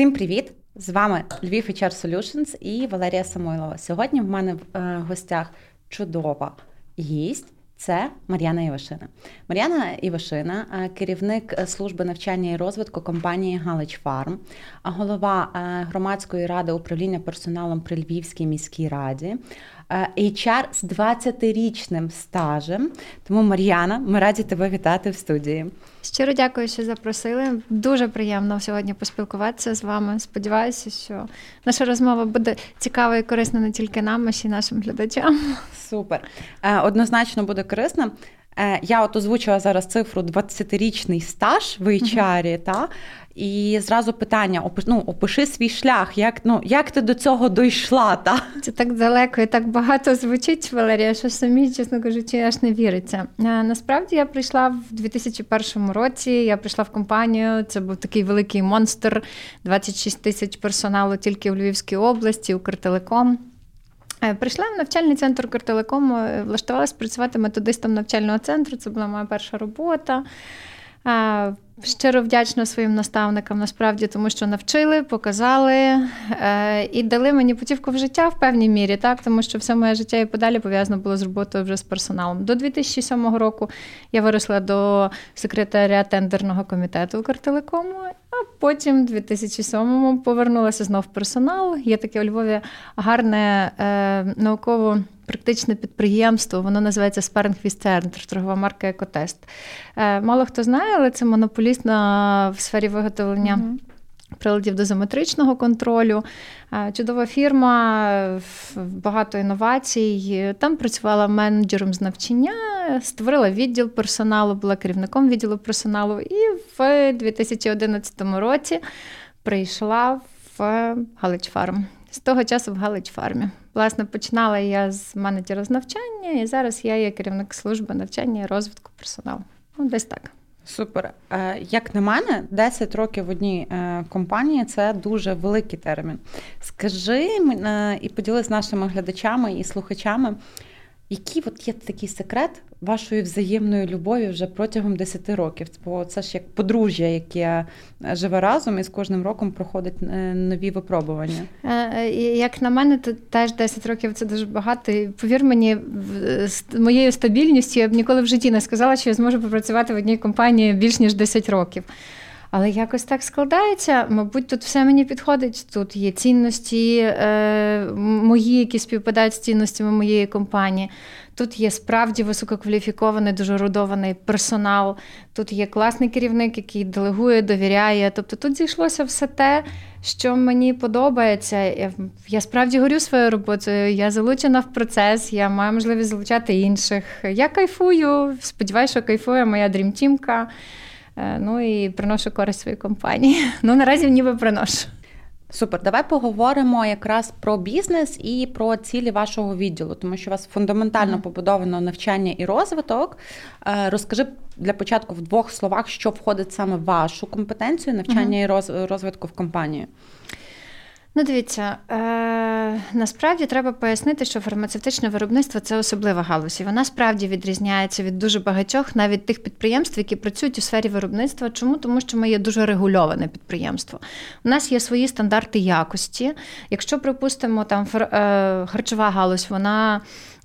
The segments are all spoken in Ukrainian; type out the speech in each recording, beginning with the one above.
Всім привіт! З вами Львів HR Solutions і Валерія Самойлова. Сьогодні в мене в е, гостях чудова гість. Це Мар'яна Івашина. Мар'яна Івашина, е, керівник е, служби навчання і розвитку компанії Галич Фарм, голова громадської ради управління персоналом при Львівській міській раді, HR з 20-річним стажем. Тому, Мар'яна, ми раді тебе вітати в студії. Щиро дякую, що запросили. Дуже приємно сьогодні поспілкуватися з вами. Сподіваюся, що наша розмова буде цікава і корисна не тільки нам, а ще й нашим глядачам. Супер. Е, однозначно буде корисна. Е, я от озвучила зараз цифру 20-річний стаж в HR, uh-huh. та і зразу питання: ну, опиши свій шлях, як ну як ти до цього дійшла? Та? Це так далеко і так багато звучить, Валерія, що самі, чесно кажучи, аж не віриться. Е, насправді я прийшла в 2001 році. Я прийшла в компанію. Це був такий великий монстр, 26 тисяч персоналу тільки в Львівській області, Укртелеком. Е, прийшла в навчальний центр Укртелекому, е, влаштувалася працювати методистом навчального центру. Це була моя перша робота. Щиро вдячна своїм наставникам, насправді, тому що навчили, показали е, і дали мені путівку в життя в певній мірі, так тому що все моє життя і подалі пов'язано було з роботою вже з персоналом. До 2007 року я виросла до секретаря тендерного комітету Укртелекому, а потім, в 2007-му, повернулася знов в персонал. Є таке у Львові гарне е, науково практичне підприємство, воно називається Спаринг-Центр, торгова марка Екотест. Е, мало хто знає, але це монополіст на в сфері виготовлення. mm Приладів дозиметричного контролю, е, чудова фірма, багато інновацій. Там працювала менеджером з навчання, створила відділ персоналу, була керівником відділу персоналу, і в 2011 році прийшла в Галичфарм. З того часу в Галич фармі. Власне, починала я з менеджера з навчання, і зараз я є керівник служби навчання і розвитку персоналу. Ну, Десь так. Супер. Е, як на мене, 10 років в одній е, компанії це дуже великий термін. Скажи е, і поділись з нашими глядачами і слухачами, який от є такий секрет вашої взаємної любові вже протягом 10 років? Бо це ж як подружжя, яке живе разом і з кожним роком проходить е, нові випробування. Е, е, як на мене, то теж 10 років це дуже багато. Повір мені, з моєю стабільністю я б ніколи в житті не сказала, що я зможу попрацювати в одній компанії більш ніж 10 років. Але якось так складається. Мабуть, тут все мені підходить. Тут є цінності е, мої, які співпадають з цінностями моєї компанії. Тут є справді висококваліфікований, дуже родований персонал. Тут є класний керівник, який делегує, довіряє. Тобто тут зійшлося все те, що мені подобається. Я справді горю своєю роботою. Я залучена в процес, я маю можливість залучати інших. Я кайфую. Сподіваюся, що кайфує моя дрімтімка. Е, ну і приношу користь своїй компанії. Ну наразі ніби приношу. Супер, давай поговоримо якраз про бізнес і про цілі вашого відділу, тому що у вас фундаментально побудовано навчання і розвиток. Е, розкажи для початку в двох словах, що входить саме в вашу компетенцію навчання uh-huh. і розвитку в компанії. Ну, дивіться, е, насправді треба пояснити, що фармацевтичне виробництво це особлива галузь. і Вона справді відрізняється від дуже багатьох, навіть тих підприємств, які працюють у сфері виробництва. Чому? Тому що ми є дуже регульоване підприємство. У нас є свої стандарти якості. Якщо припустимо, там е, харчова галузь, вона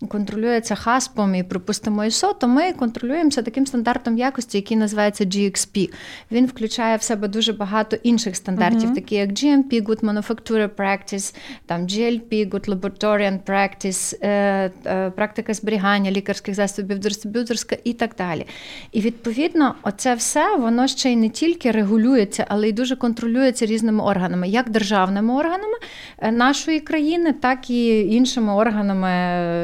контролюється хаспом і, припустимо, ISO, то ми контролюємося таким стандартом якості, який називається GXP. Він включає в себе дуже багато інших стандартів, uh-huh. такі як GMP, Good Manufacturer Practice, там GLP, Good Laboratorian Practice, е, е, практика зберігання лікарських засобів, дистриб'юторська і так далі. І відповідно, оце все воно ще й не тільки регулюється, але й дуже контролюється різними органами, як державними органами е, нашої країни, так і іншими органами,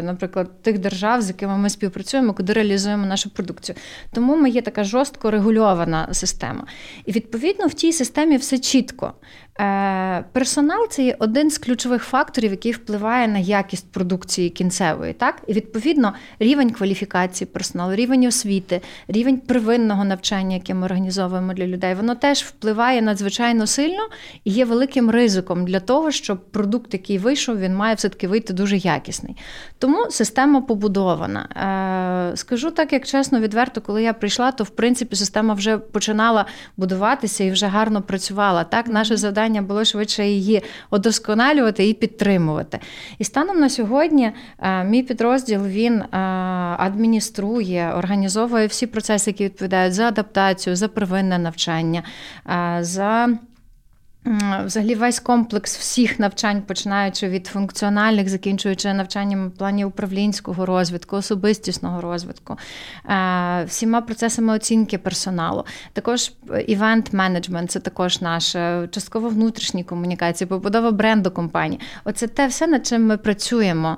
наприклад наприклад, тих держав, з якими ми співпрацюємо, куди реалізуємо нашу продукцію. Тому ми є така жорстко регульована система. І відповідно в тій системі все чітко. Е, персонал це є один з ключових факторів, який впливає на якість продукції кінцевої. Так? І відповідно рівень кваліфікації персоналу, рівень освіти, рівень первинного навчання, яке ми організовуємо для людей, воно теж впливає надзвичайно сильно і є великим ризиком для того, щоб продукт, який вийшов, він має все-таки вийти дуже якісний. Тому система побудована. Е, скажу так, як чесно, відверто, коли я прийшла, то в принципі система вже починала будуватися і вже гарно працювала. Так, наше завдання завдання було швидше її удосконалювати і підтримувати. І станом на сьогодні е, мій підрозділ він е, адмініструє, організовує всі процеси, які відповідають за адаптацію, за первинне навчання. за Взагалі, весь комплекс всіх навчань, починаючи від функціональних, закінчуючи навчанням в плані управлінського розвитку, особистісного розвитку, е, всіма процесами оцінки персоналу. Також івент-менеджмент це також наше, частково внутрішні комунікації, побудова бренду компанії. Оце те все, над чим ми працюємо.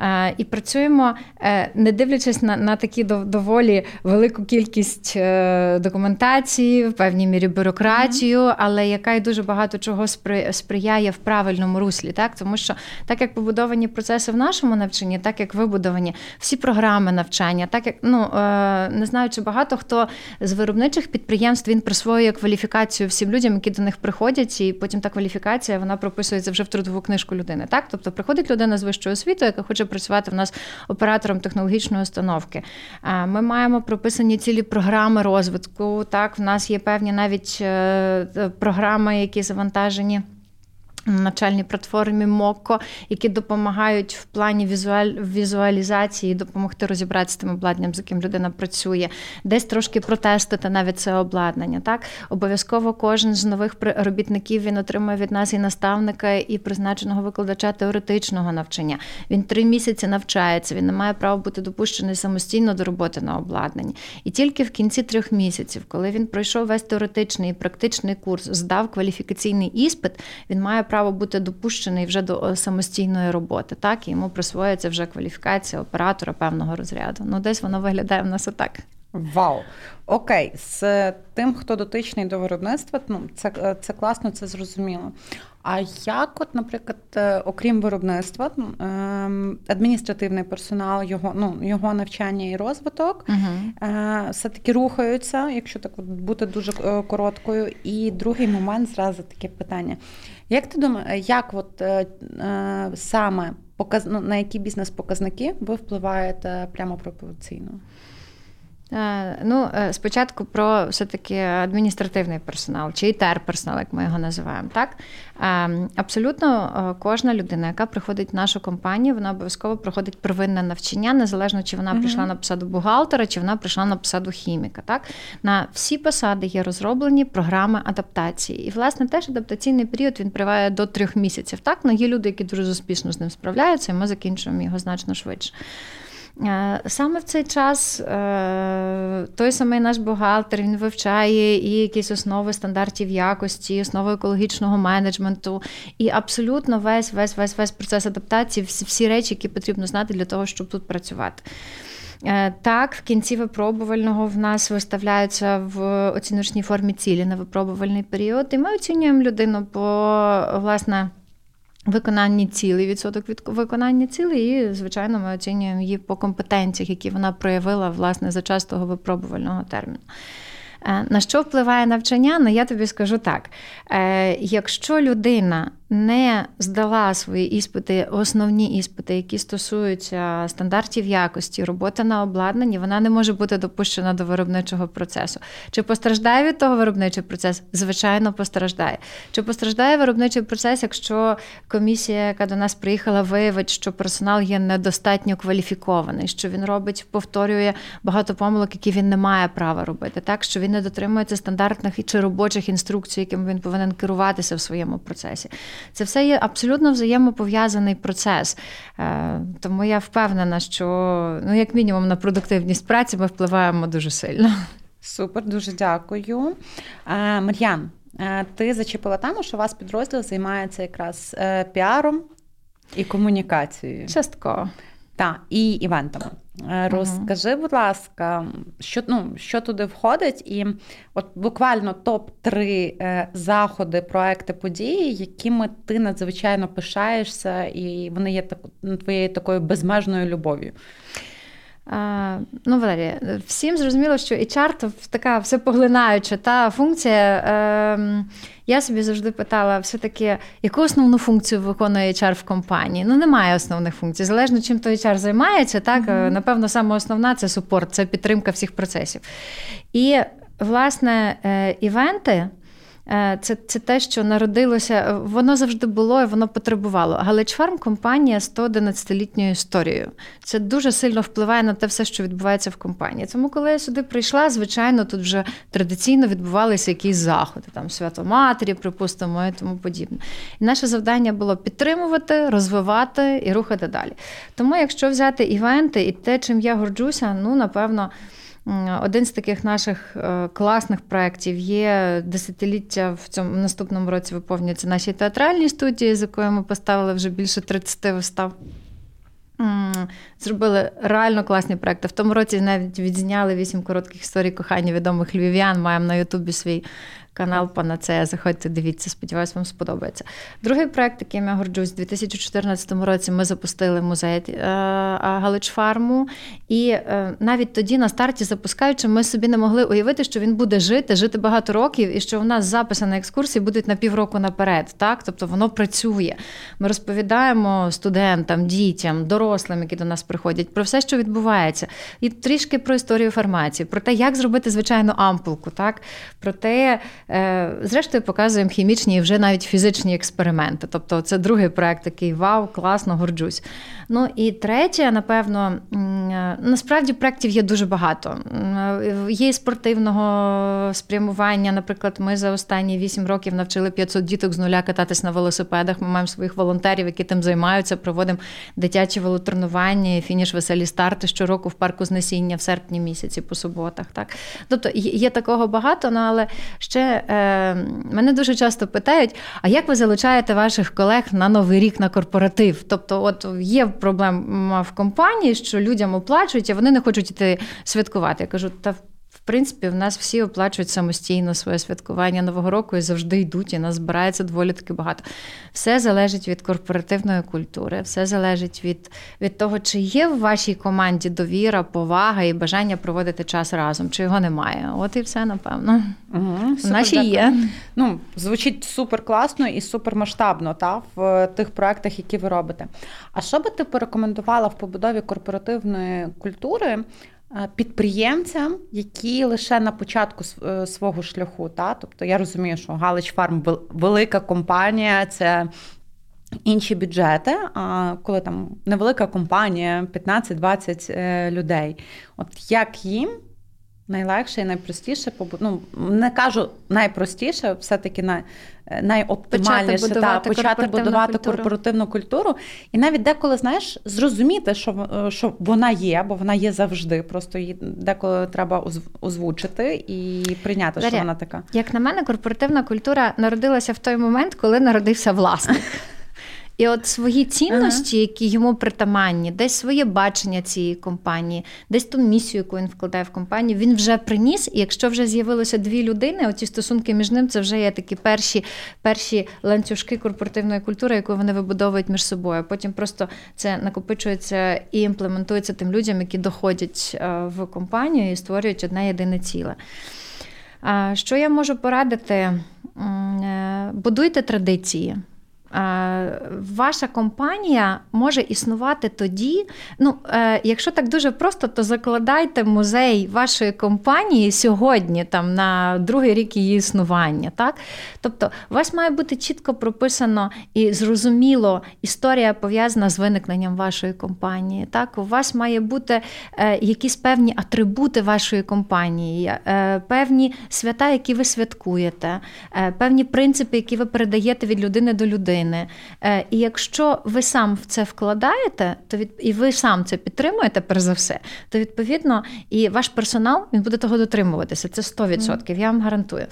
Е, і працюємо, е, не дивлячись на на такі доволі велику кількість е, документації, в певній мірі бюрократію, але яка й дуже багато чого сприяє в правильному руслі. Так? Тому що так як побудовані процеси в нашому навчанні, так як вибудовані всі програми навчання, так як ну не знаю, чи багато хто з виробничих підприємств він присвоює кваліфікацію всім людям, які до них приходять, і потім та кваліфікація вона прописується вже в трудову книжку людини. Так, тобто приходить людина з вищою освітою, яка хоче працювати в нас оператором технологічної установки. Ми маємо прописані цілі програми розвитку. Так, в нас є певні навіть е, програми, які завантажені навчальній платформі МОКО, які допомагають в плані візуаль... візуалізації допомогти розібратися з тим обладнанням, з яким людина працює, десь трошки протестити навіть це обладнання. Так обов'язково кожен з нових робітників він отримує від нас і наставника, і призначеного викладача теоретичного навчання. Він три місяці навчається, він не має права бути допущений самостійно до роботи на обладнанні. І тільки в кінці трьох місяців, коли він пройшов весь теоретичний і практичний курс, здав кваліфікаційний іспит, він має право бути допущений вже до е, самостійної роботи. Так, і йому присвоюється вже кваліфікація оператора певного розряду. Ну, десь воно виглядає в нас отак. Вау! Окей, з тим, хто дотичний до виробництва, ну це е, це класно, це зрозуміло. А як, от, наприклад, е, окрім виробництва, ем, адміністративний персонал, його ну, його навчання і розвиток uh-huh. все-таки рухаються, якщо так от бути дуже короткою. І другий момент зразу таке питання: як ти думаєш, як от е, е, саме показ... ну, на які бізнес-показники ви впливаєте прямо пропорційно? Е, ну, е, спочатку про все-таки адміністративний персонал, чи ітер персонал, як ми його називаємо. Так е, абсолютно кожна людина, яка приходить в нашу компанію, вона обов'язково проходить первинне навчання, незалежно чи вона прийшла на посаду бухгалтера, чи вона прийшла на посаду хіміка. Так на всі посади є розроблені програми адаптації. І, власне, теж адаптаційний період він триває до трьох місяців. Так, але є люди, які дуже успішно з ним справляються, і ми закінчуємо його значно швидше. Саме в цей час е, той самий наш бухгалтер він вивчає і якісь основи стандартів якості, основи екологічного менеджменту, і абсолютно весь весь весь весь процес адаптації, всі, всі речі, які потрібно знати для того, щоб тут працювати. Е, так, в кінці випробувального в нас виставляються в оціночній формі цілі на випробувальний період, і ми оцінюємо людину по власне. Виконанні цілий відсоток від виконання цілей, і, звичайно, ми оцінюємо її по компетенціях, які вона проявила власне за час того випробувального терміну. Е, на що впливає навчання? Ну, я тобі скажу так: е, якщо людина не здала свої іспити, основні іспити, які стосуються стандартів якості, роботи на обладнанні, вона не може бути допущена до виробничого процесу. Чи постраждає від того виробничий процес? Звичайно, постраждає. Чи постраждає виробничий процес, якщо комісія, яка до нас приїхала, виявить, що персонал є недостатньо кваліфікований, що він робить, повторює багато помилок, які він не має права робити, так що він не дотримується стандартних чи робочих інструкцій, якими він повинен керуватися в своєму процесі. Це все є абсолютно взаємопов'язаний процес. Е, тому я впевнена, що ну, як мінімум на продуктивність праці ми впливаємо дуже сильно. Супер, дуже дякую. Е, Мар'ян, е, ти зачепила тему, що у вас підрозділ займається якраз піаром і комунікацією. Частково. Так, і івентами. Е, розкажи, будь ласка, що ну, що туди входить, і от буквально топ-3 е, заходи, проекти, події, якими ти надзвичайно пишаєшся, і вони є так, твоєю такою безмежною любов'ю. Ну, Валерія, всім зрозуміло, що HR – то така всепоглинаюча та функція. Е, я собі завжди питала, все-таки, яку основну функцію виконує HR в компанії? Ну, немає основних функцій. Залежно, чим той HR займається, так, mm-hmm. напевно, саме основна це супорт, це підтримка всіх процесів. І, власне, е, івенти. Е, це це те, що народилося, воно завжди було і воно потребувало. Галичфарм компанія 111-літньою історією. Це дуже сильно впливає на те все, що відбувається в компанії. Тому, коли я сюди прийшла, звичайно, тут вже традиційно відбувалися якісь заходи, там свято матері, припустимо, і тому подібне. І наше завдання було підтримувати, розвивати і рухати далі. Тому, якщо взяти івенти і те, чим я горджуся, ну напевно. Один з таких наших е, класних проєктів є десятиліття в цьому наступному році виповнюється нашій театральній студії, з якою ми поставили вже більше 30 вистав. Зробили реально класні проекти. В тому році навіть відзняли вісім коротких історій кохання відомих львів'ян. Маємо на Ютубі свій канал Панацея. Заходьте, дивіться, сподіваюся, вам сподобається. Другий проект, яким я горджусь, у 2014 році ми запустили музей е, Галичфарму. І е, навіть тоді, на старті запускаючи, ми собі не могли уявити, що він буде жити, жити багато років, і що у нас записи на екскурсії будуть на півроку наперед. Так? Тобто воно працює. Ми розповідаємо студентам, дітям, дорослим, які до нас приходять, про все, що відбувається, і трішки про історію фармації, про те, як зробити звичайну ампулку, так? про те, зрештою, показуємо хімічні і вже навіть фізичні експерименти. Тобто, це другий проект, такий вау, класно, горджусь. Ну і третє, напевно, е, насправді проєктів є дуже багато. Е, є і спортивного спрямування. Наприклад, ми за останні 8 років навчили 500 діток з нуля кататись на велосипедах. Ми маємо своїх волонтерів, які тим займаються. Проводимо дитячі велотренування, фініш веселі старти щороку в парку знесіння в серпні місяці по суботах. Так, тобто є такого багато, ну, але ще е, мене дуже часто питають: а як ви залучаєте ваших колег на новий рік на корпоратив? Тобто, от є проблема в компанії, що людям оплачують, а вони не хочуть іти святкувати. Я кажу, та принципі, в нас всі оплачують самостійно своє святкування Нового року і завжди йдуть, і нас збирається доволі таки багато. Все залежить від корпоративної культури, все залежить від від того, чи є в вашій команді довіра, повага і бажання проводити час разом, чи його немає. От і все, напевно. Угу, супер, Наші дякую. є. Ну, Звучить супер класно і супер масштабно та, в тих проектах, які ви робите. А що би ти порекомендувала в побудові корпоративної культури? Е, підприємцям, які лише на початку е, свого шляху. Та? Тобто я розумію, що Галич Фарм велика компанія, це інші бюджети. А коли там невелика компанія, 15-20 е, людей, от як їм найлегше і найпростіше ну, не кажу найпростіше, все-таки най, найоптимальніше почати будувати, та, почати будувати культуру. корпоративну культуру. І навіть деколи, знаєш, зрозуміти, що що вона є, бо вона є завжди. Просто її деколи треба озвучити і прийняти, Дар'я, що вона така. Як на мене, корпоративна культура народилася в той момент, коли народився власник. І от свої цінності, ага. які йому притаманні, десь своє бачення цієї компанії, десь ту місію, яку він вкладає в компанію, він вже приніс. І якщо вже з'явилося дві людини, оці стосунки між ним, це вже є такі перші перші ланцюжки корпоративної культури, яку вони вибудовують між собою. Потім просто це накопичується і імплементується тим людям, які доходять е, в компанію і створюють одне єдине ціле. Що я можу порадити? Е, будуйте традиції. Ваша компанія може існувати тоді. Ну, е, якщо так дуже просто, то закладайте музей вашої компанії сьогодні, там на другий рік її існування. Так? Тобто, у вас має бути чітко прописано і зрозуміло історія пов'язана з виникненням вашої компанії. Так? У вас має бути е, якісь певні атрибути вашої компанії, е, певні свята, які ви святкуєте, певні принципи, які ви передаєте від людини до людини людини. Е, і якщо ви сам в це вкладаєте, то від і ви сам це підтримуєте, перш за все, то відповідно і ваш персонал він буде того дотримуватися. Це 100%, mm. я вам гарантую.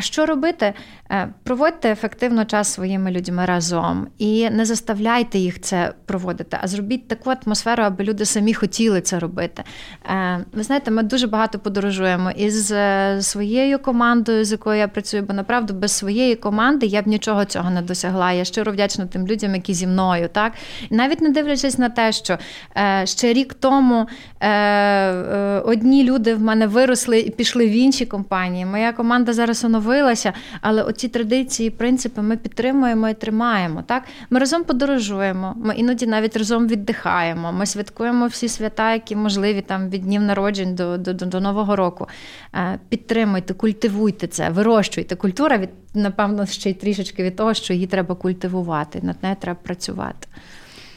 А що робити? Е, проводьте ефективно час своїми людьми разом і не заставляйте їх це проводити, а зробіть таку атмосферу, аби люди самі хотіли це робити. Е, ви знаєте, ми дуже багато подорожуємо із е, своєю командою, з якою я працюю, бо направду без своєї команди я б нічого цього не досягла. Я щиро вдячна тим людям, які зі мною, так навіть не дивлячись на те, що ще рік тому одні люди в мене виросли і пішли в інші компанії. Моя команда зараз оновилася оновилася, але оці традиції, принципи ми підтримуємо і тримаємо. Так, Ми разом подорожуємо, ми іноді навіть разом віддихаємо. Ми святкуємо всі свята, які можливі там від днів народжень до, до, до Нового року. Е, підтримуйте, культивуйте це, вирощуйте. Культура від, напевно, ще й трішечки від того, що її треба культивувати, над нею треба працювати.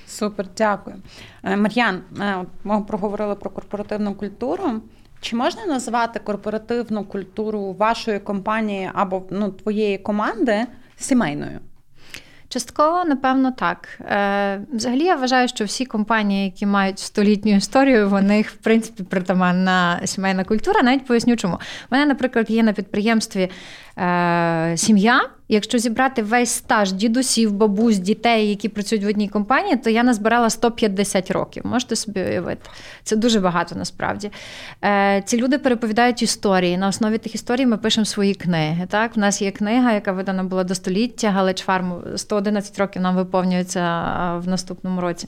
Супер, дякую. Е, Мар'ян, е, ми проговорили про корпоративну культуру. Чи можна назвати корпоративну культуру вашої компанії або ну, твоєї команди сімейною? Частково, напевно, так. Е, Взагалі, я вважаю, що всі компанії, які мають столітню історію, в них, в принципі, притаманна сімейна культура. Навіть поясню, чому. У мене, наприклад, є на підприємстві е, сім'я. Якщо зібрати весь стаж дідусів, бабусь, дітей, які працюють в одній компанії, то я назбирала 150 років. Можете собі уявити? Це дуже багато насправді. Е, Ці люди переповідають історії. На основі тих історій ми пишемо свої книги. Так, У нас є книга, яка видана була до століття Галич Фарму. 111 років нам виповнюється в наступному році.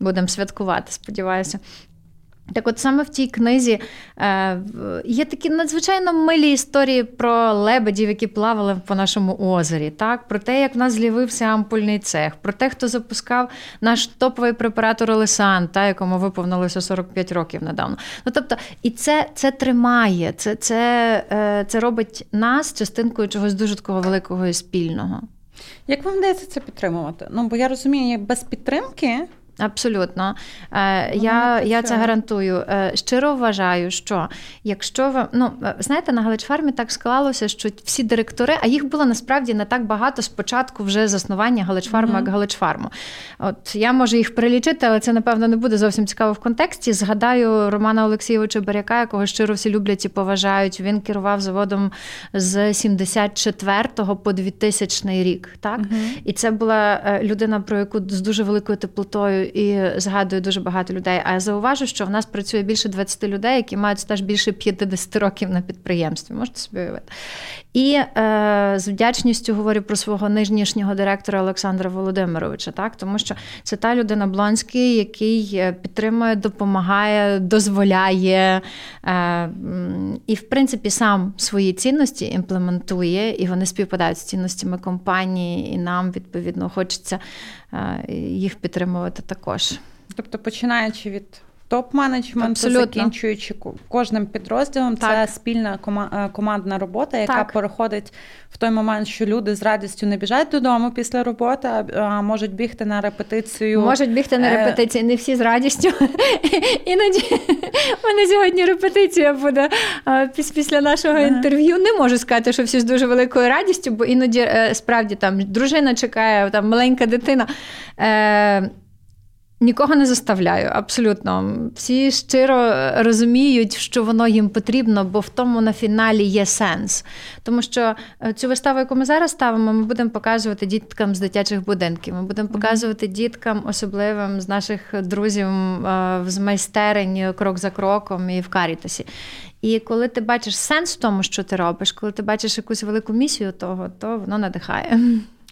Будемо святкувати, сподіваюся. Так, от саме в цій книзі е, є такі надзвичайно милі історії про лебедів, які плавали по нашому озері, так? про те, як в нас з'явився ампульний цех, про те, хто запускав наш топовий препаратор Олесан, та, якому виповнилося 45 років недавно. Ну, тобто, І це це тримає, це, це, е, це робить нас частинкою чогось дуже такого великого і спільного. Як вам вдається це підтримувати? Ну, бо я розумію, без підтримки. Абсолютно, е, я я це гарантую. Е, щиро вважаю, що якщо ви ну е, знаєте, на Галичфармі так склалося, що всі директори, а їх було насправді не так багато спочатку вже заснування Галичфарму, mm-hmm. як Галичфарму. От я можу їх перелічити, але це напевно не буде зовсім цікаво в контексті. Згадаю Романа Олексійовича Баряка, якого щиро всі люблять і поважають. Він керував заводом з 74 по 2000 рік. Так mm-hmm. і це була людина, про яку з дуже великою теплотою і згадую дуже багато людей. А я зауважу, що в нас працює більше 20 людей, які мають стаж більше 50 років на підприємстві. Можете собі уявити. І е, з вдячністю говорю про свого нижнішнього директора Олександра Володимировича, так тому що це та людина Блонський, який е, підтримує, допомагає, дозволяє е, і, в принципі, сам свої цінності імплементує, і вони співпадають з цінностями компанії, і нам відповідно хочеться е, їх підтримувати також. Тобто, починаючи від топ-менеджменту, закінчуючи кожним підрозділом, так. це спільна е, командна робота, яка так. переходить в той момент, що люди з радістю не біжать додому після роботи, а можуть бігти на репетицію. Можуть бігти на е, репетиції, не всі з радістю. Іноді в мене сьогодні репетиція буде після нашого інтерв'ю. Не можу сказати, що всі з дуже великою радістю, бо іноді е, справді там дружина чекає, там маленька дитина. Нікого не заставляю, абсолютно. Всі щиро розуміють, що воно їм потрібно, бо в тому на фіналі є сенс. Тому що е, цю виставу, яку ми зараз ставимо, ми будемо показувати діткам з дитячих будинків. Ми будемо показувати діткам, особливим з наших друзів е, з майстерень крок за кроком і в Карітасі. І коли ти бачиш сенс в тому, що ти робиш, коли ти бачиш якусь велику місію того, то воно надихає.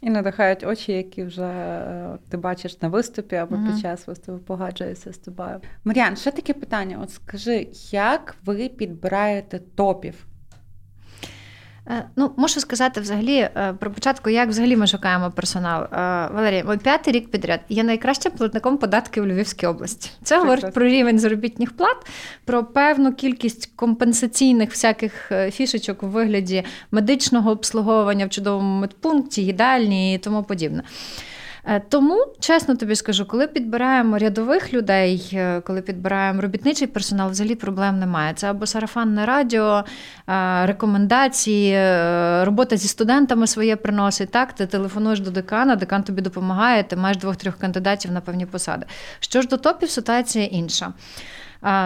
І надихають очі, які вже е, ти бачиш на виступі або mm-hmm. під час виступу погоджуються з тобою. Мар'ян, ще таке питання: от скажи, як ви підбираєте топів? Е, ну, Можу сказати взагалі е, про початку, як взагалі ми шукаємо персонал. Валерія, Валерій, мій п'ятий рік підряд є найкращим платником податків у Львівській області. Це Прекрасно. говорить про рівень заробітних плат, про певну кількість компенсаційних всяких фішечок у вигляді медичного обслуговування в чудовому медпункті, їдальні і тому подібне. Е, тому, чесно тобі скажу, коли підбираємо рядових людей, е, коли підбираємо робітничий персонал, взагалі проблем немає. Це або сарафанне радіо, е, рекомендації, робота зі студентами своє приносить. Так, ти телефонуєш до декана, декан тобі допомагає, ти маєш двох-трьох кандидатів на певні посади. Що ж до топів, ситуація інша.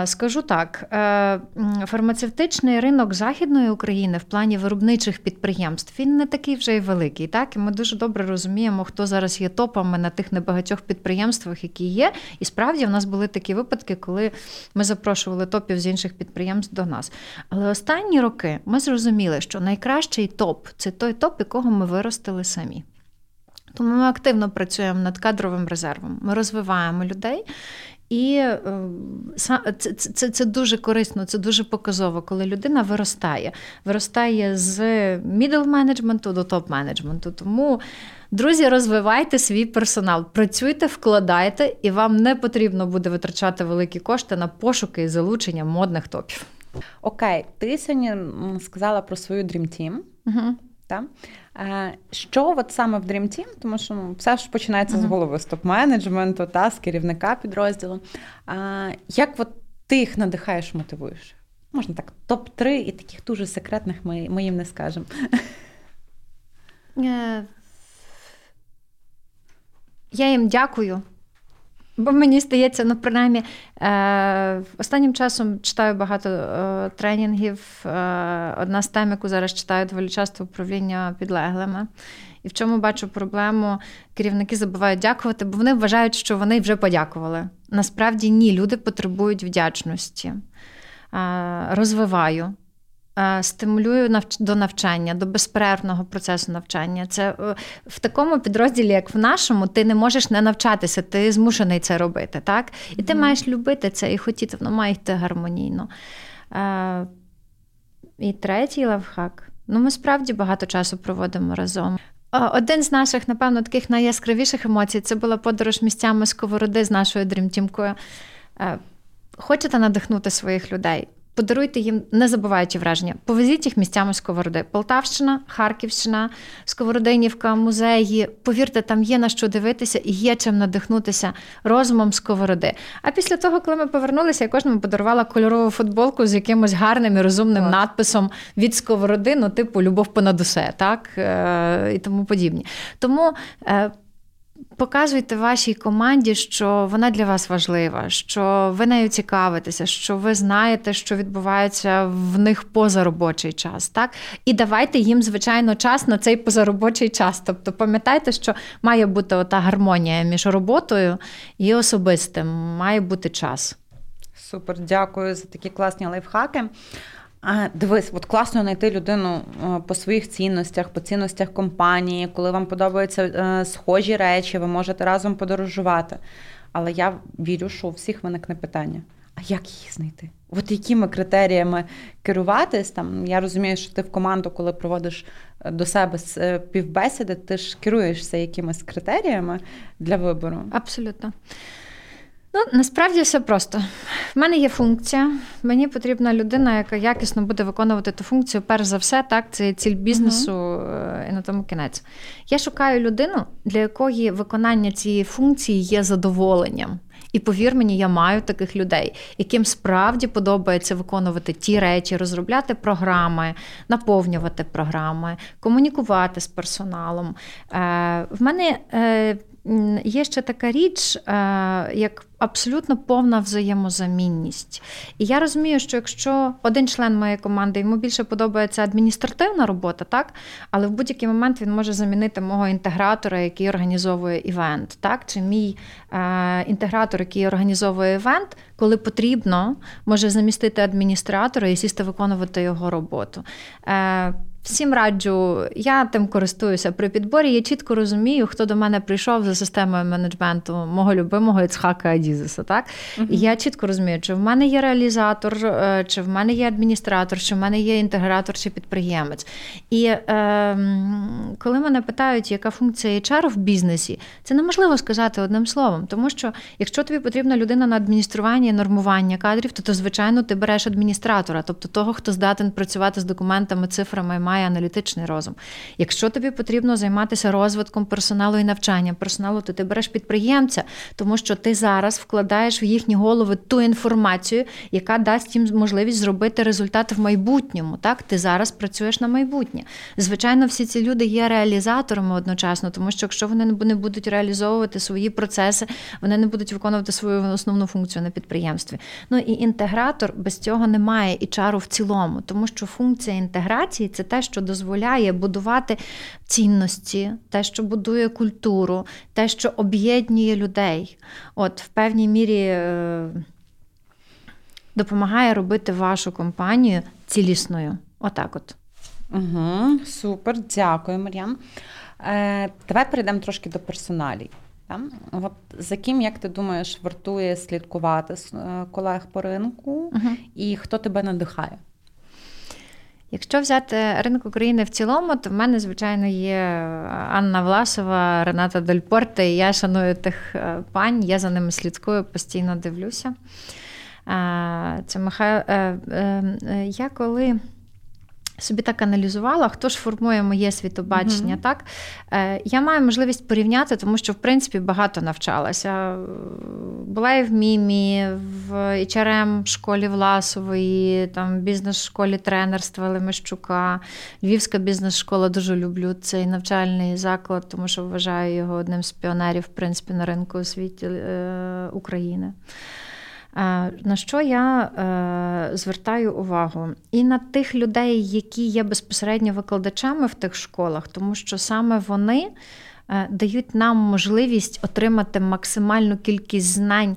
Скажу так: е, фармацевтичний ринок Західної України в плані виробничих підприємств він не такий вже й великий. Так? І ми дуже добре розуміємо, хто зараз є топами на тих небагатьох підприємствах, які є. І справді в нас були такі випадки, коли ми запрошували топів з інших підприємств до нас. Але останні роки ми зрозуміли, що найкращий топ це той топ, якого ми виростили самі. Тому ми активно працюємо над кадровим резервом. Ми розвиваємо людей І це, це, це дуже корисно, це дуже показово, коли людина виростає. Виростає з middle менеджменту до топ менеджменту. Тому, друзі, розвивайте свій персонал, працюйте, вкладайте, і вам не потрібно буде витрачати великі кошти на пошуки і залучення модних топів. Окей, ти сьогодні сказала про свою Dream Team. Угу. Та? Е, що от саме в Dream Team, тому що ну, все ж починається uh-huh. з голови з топ-менеджменту, та, з керівника підрозділу. А, Як от ти їх надихаєш, мотивуєш? Можна так, топ-3 і таких дуже секретних ми, ми їм не скажемо. Е, я їм дякую Бо мені здається, ну принаймні, е, останнім часом читаю багато е, тренінгів. Е, одна з тем, яку зараз читаю, доволі часто управління підлеглими. І в чому бачу проблему, керівники забувають дякувати, бо вони вважають, що вони вже подякували. Насправді ні, люди потребують вдячності. Е, розвиваю. Е, стимулюю до навчання, до безперервного процесу навчання. Це е, в такому підрозділі, як в нашому, ти не можеш не навчатися, ти змушений це робити. так? І ти mm. маєш любити це і хотіти, воно має йти гармонійно. Е, і третій лавхак. Ну, ми справді багато часу проводимо разом. Один з наших, напевно, таких найяскравіших емоцій це була подорож місцями сковороди з нашою дрімтімкою. Хочете надихнути своїх людей? Подаруйте їм незабуваючі враження. Повезіть їх місцями сковороди. Полтавщина, Харківщина, Сковородинівка, музеї. Повірте, там є на що дивитися і є чим надихнутися розумом сковороди. А після того, коли ми повернулися, я кожному подарувала кольорову футболку з якимось гарним і розумним так. надписом від сковороди, ну, типу Любов понад усе, так е, і тому подібні. Тому е, Показуйте вашій команді, що вона для вас важлива, що ви нею цікавитеся, що ви знаєте, що відбувається в них позаробочий час. Так? І давайте їм, звичайно, час на цей позаробочий час. Тобто пам'ятайте, що має бути ота гармонія між роботою і особистим, має бути час. Супер, дякую за такі класні лайфхаки. А, Дивись, от класно знайти людину по своїх цінностях, по цінностях компанії, коли вам подобаються е, схожі речі, ви можете разом подорожувати. Але я вірю, що у всіх виникне питання: а як її знайти? От якими критеріями керуватись? Там я розумію, що ти в команду, коли проводиш е, до себе е, півбесіди, ти ж керуєшся якимись критеріями для вибору? Абсолютно. Ну, насправді все просто. В мене є функція. Мені потрібна людина, яка якісно буде виконувати ту функцію. Перш за все, так, це ціль бізнесу uh-huh. і на тому кінець. Я шукаю людину, для якої виконання цієї функції є задоволенням. І повір мені, я маю таких людей, яким справді подобається виконувати ті речі, розробляти програми, наповнювати програми, комунікувати з персоналом. Е, В мене е, є ще така річ, е, як абсолютно повна взаємозамінність. І я розумію, що якщо один член моєї команди йому більше подобається адміністративна робота, так, але в будь-який момент він може замінити мого інтегратора, який організовує івент, так, чи мій е, інтегратор, який організовує івент, коли потрібно, може замістити адміністратора і сісти виконувати його роботу. Е, Всім раджу, я тим користуюся при підборі. Я чітко розумію, хто до мене прийшов за системою менеджменту мого любимого Іцхака Адізеса. Так uh-huh. І я чітко розумію, чи в мене є реалізатор, е, чи в мене є адміністратор, чи в мене є інтегратор чи підприємець. І е, коли мене питають, яка функція HR в бізнесі, це неможливо сказати одним словом, тому що якщо тобі потрібна людина на адміністрування і нормування кадрів, то, то звичайно ти береш адміністратора, тобто того, хто здатен працювати з документами, цифрами має аналітичний розум. Якщо тобі потрібно займатися розвитком персоналу і навчанням персоналу, то ти береш підприємця, тому що ти зараз вкладаєш в їхні голови ту інформацію, яка дасть їм можливість зробити результати в майбутньому. Так, ти зараз працюєш на майбутнє. Звичайно, всі ці люди є реалізаторами одночасно, тому що якщо вони не будуть реалізовувати свої процеси, вони не будуть виконувати свою основну функцію на підприємстві. Ну і інтегратор без цього немає і чару в цілому, тому що функція інтеграції це те, що дозволяє будувати цінності, те, що будує культуру, те, що об'єднує людей. От в певній мірі е, допомагає робити вашу компанію цілісною. Отак от. Угу, Супер, дякую, Мар'ян. Е, Давай перейдемо трошки до персоналій. От За ким, як ти думаєш, вартує слідкувати е, колег по ринку, угу. і хто тебе надихає? Якщо взяти ринок України в цілому, то в мене, звичайно, є Анна Власова, Рената Дельпорте, і я шаную тих е, пань, я за ними слідкую, постійно дивлюся. Це Михайло. Я коли собі так аналізувала, хто ж формує моє світобачення. Mm-hmm. так? Е, Я маю можливість порівняти, тому що, в принципі, багато навчалася. Була і в Мімі, в hrm школі Власової, там бізнес-школі тренерства Лемещука, Львівська бізнес-школа дуже люблю цей навчальний заклад, тому що вважаю його одним з піонерів в принципі, на ринку освіті е, України. На що я е, звертаю увагу? І на тих людей, які є безпосередньо викладачами в тих школах, тому що саме вони е, дають нам можливість отримати максимальну кількість знань.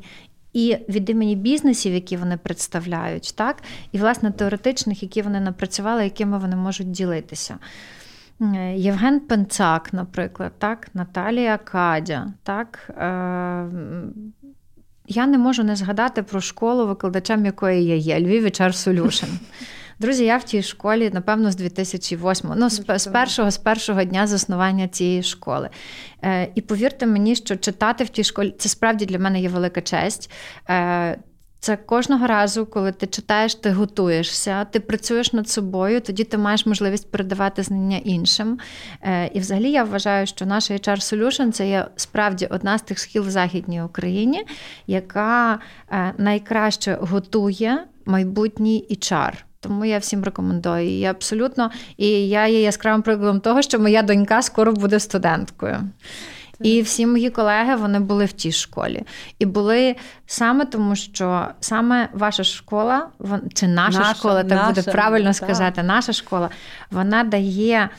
І від імені бізнесів, які вони представляють, так, і, власне, теоретичних, які вони напрацювали, якими вони можуть ділитися. Е, Євген Пенцак, наприклад, так, Наталія Кадя, так, я не можу не згадати про школу, викладачем якої я є Львів HR Solution. Друзі, я в тій школі, напевно, з 2008 ну, з, з першого з першого дня заснування цієї школи. Е, І повірте мені, що читати в тій школі це справді для мене є велика честь. Е, це кожного разу, коли ти читаєш, ти готуєшся, ти працюєш над собою, тоді ти маєш можливість передавати знання іншим. Е, і взагалі я вважаю, що наша HR Solution це є справді одна з тих схил в Західній Україні, яка е, найкраще готує майбутній HR. Тому я всім рекомендую. І абсолютно, і я є яскравим прикладом того, що моя донька скоро буде студенткою. І всі мої колеги вони були в тій школі. І були саме тому, що саме ваша школа, чи наша, наша школа, так наша, буде правильно так. сказати, наша школа, вона дає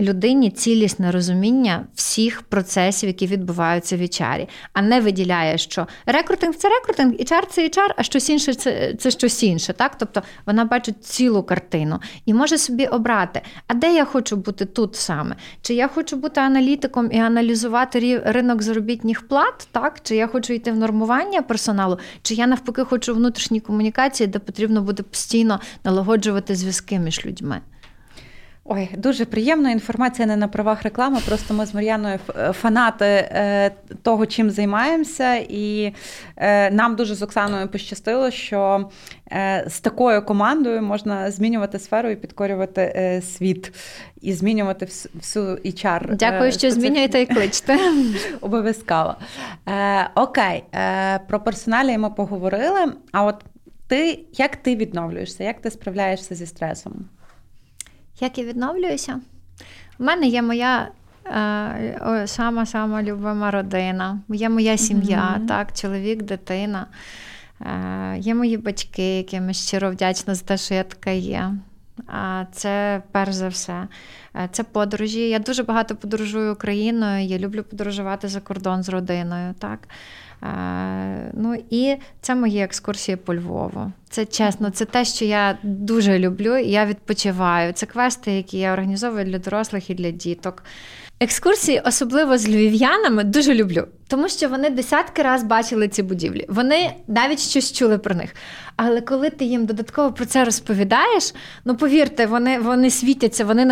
людині цілісне розуміння всіх процесів, які відбуваються в HR, а не виділяє, що рекрутинг це рекрутинг, HR це HR, а щось інше це це щось інше. Так? Тобто вона бачить цілу картину і може собі обрати, а де я хочу бути тут саме? Чи я хочу бути аналітиком і аналізувати ринок заробітних плат, так? чи я хочу йти в нормування персоналу, чи я навпаки хочу внутрішні комунікації, де потрібно буде постійно налагоджувати зв'язки між людьми. Ой, дуже приємна інформація не на правах реклами. Просто ми з Мар'яною е, фанати е, того, чим займаємося, і е, нам дуже з Оксаною пощастило, що з такою командою можна змінювати сферу і підкорювати світ, і змінювати всю HR. Дякую, що змінюєте і кличте. Обов'язково. Окей, про персоналі ми поговорили. А от ти як ти відновлюєшся? Як ти справляєшся зі стресом? Як я відновлююся? У мене є моя е, сама-сама любима родина, є моя сім'я, mm-hmm. так, чоловік, дитина. Е, Є мої батьки, яким я щиро вдячна за те, що я така є. А Це перш за все. Е, це подорожі. Я дуже багато подорожую Україною, я люблю подорожувати за кордон з родиною. так. Е, ну і це мої екскурсії по Львову. Це чесно, це те, що я дуже люблю, і я відпочиваю. Це квести, які я організовую для дорослих і для діток. Екскурсії, особливо з львів'янами, дуже люблю, тому що вони десятки разів бачили ці будівлі. Вони навіть щось чули про них. Але коли ти їм додатково про це розповідаєш, ну повірте, вони вони світяться, вони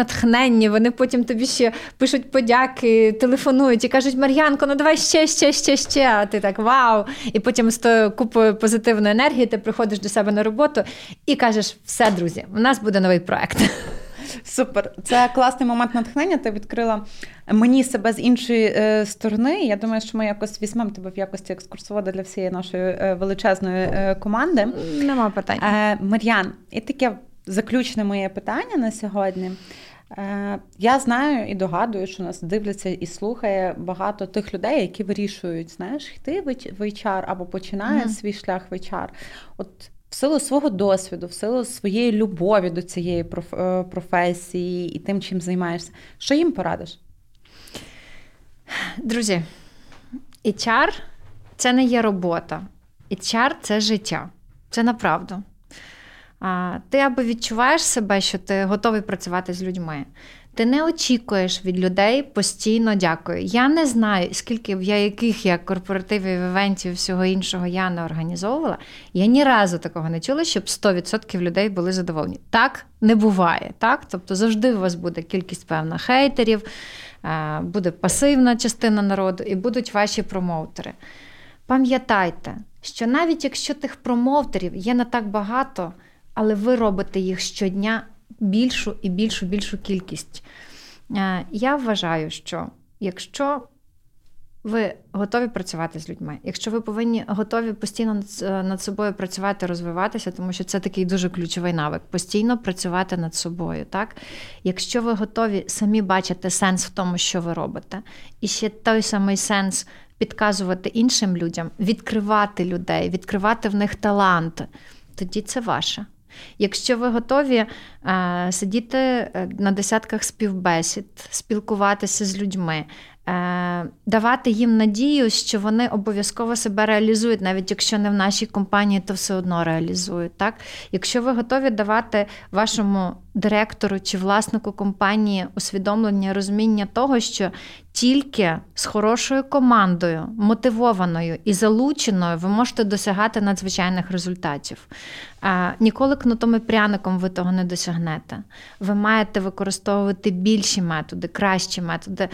натхненні, вони потім тобі ще пишуть подяки, телефонують і кажуть, Мар'янко, ну давай ще, ще, ще, ще. А ти так вау! І потім з тою купою позитивної енергії ти приходиш до себе на роботу і кажеш: все, друзі, у нас буде новий проект. Супер, це класний момент натхнення. Ти відкрила мені себе з іншої е, сторони. Я думаю, що ми якось візьмемо тебе в якості екскурсовода для всієї нашої е, величезної е, команди. Нема питань. Е, Мар'ян, і таке заключне моє питання на сьогодні. Е, я знаю і догадую, що нас дивляться і слухає багато тих людей, які вирішують, знаєш, йти в HR або починає mm. свій шлях в HR. От в силу свого досвіду, в силу своєї любові до цієї е, професії і тим, чим займаєшся, що їм порадиш? Друзі, HR – це не є робота. HR – це життя. Це направду. Ти або відчуваєш себе, що ти готовий працювати з людьми. Ти не очікуєш від людей постійно дякую. Я не знаю, скільки я яких я корпоративів, івентів, всього іншого я не організовувала. Я ні разу такого не чула, щоб 100% людей були задоволені. Так не буває. так? Тобто завжди у вас буде кількість певна хейтерів, е, буде пасивна частина народу і будуть ваші промоутери. Пам'ятайте, що навіть якщо тих промоутерів є не так багато, але ви робите їх щодня більшу і більшу більшу кількість. Е, я вважаю, що якщо ви готові працювати з людьми, якщо ви повинні готові постійно над собою працювати, розвиватися, тому що це такий дуже ключовий навик постійно працювати над собою. Так? Якщо ви готові самі бачити сенс в тому, що ви робите, і ще той самий сенс підказувати іншим людям, відкривати людей, відкривати в них талант, тоді це ваше. Якщо ви готові е, сидіти е, на десятках співбесід, спілкуватися з людьми, давати їм надію, що вони обов'язково себе реалізують, навіть якщо не в нашій компанії, то все одно реалізують. Так? Якщо ви готові давати вашому директору чи власнику компанії усвідомлення, розуміння того, що тільки з хорошою командою, мотивованою і залученою, ви можете досягати надзвичайних результатів. Ніколи кнутом і пряником ви того не досягнете. Ви маєте використовувати більші методи, кращі методи.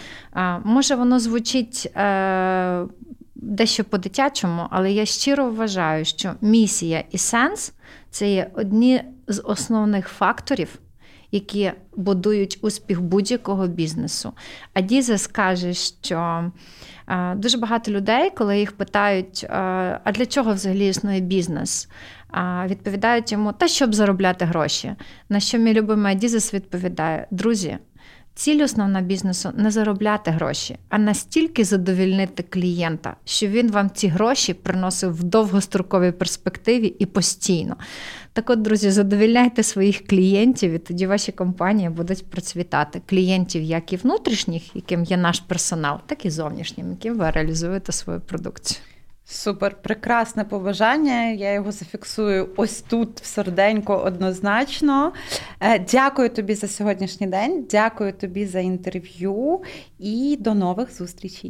Може, воно звучить. Е, дещо по-дитячому, але я щиро вважаю, що місія і сенс це є одні з основних факторів, які будують успіх будь-якого бізнесу. А Діза скаже, що е, дуже багато людей, коли їх питають, е, а для чого взагалі існує бізнес? Відповідають йому, та щоб заробляти гроші. На що мій любимий Дізес відповідає: друзі. Ціль основна бізнесу не заробляти гроші, а настільки задовільнити клієнта, що він вам ці гроші приносив в довгостроковій перспективі і постійно. Так от, друзі, задовільняйте своїх клієнтів, і тоді ваші компанії будуть процвітати. Клієнтів, як і внутрішніх, яким є наш персонал, так і зовнішнім, яким ви реалізуєте свою продукцію. Супер, прекрасне побажання. Я його зафіксую ось тут в серденько однозначно. Е, дякую тобі за сьогоднішній день. Дякую тобі за інтерв'ю і до нових зустрічей.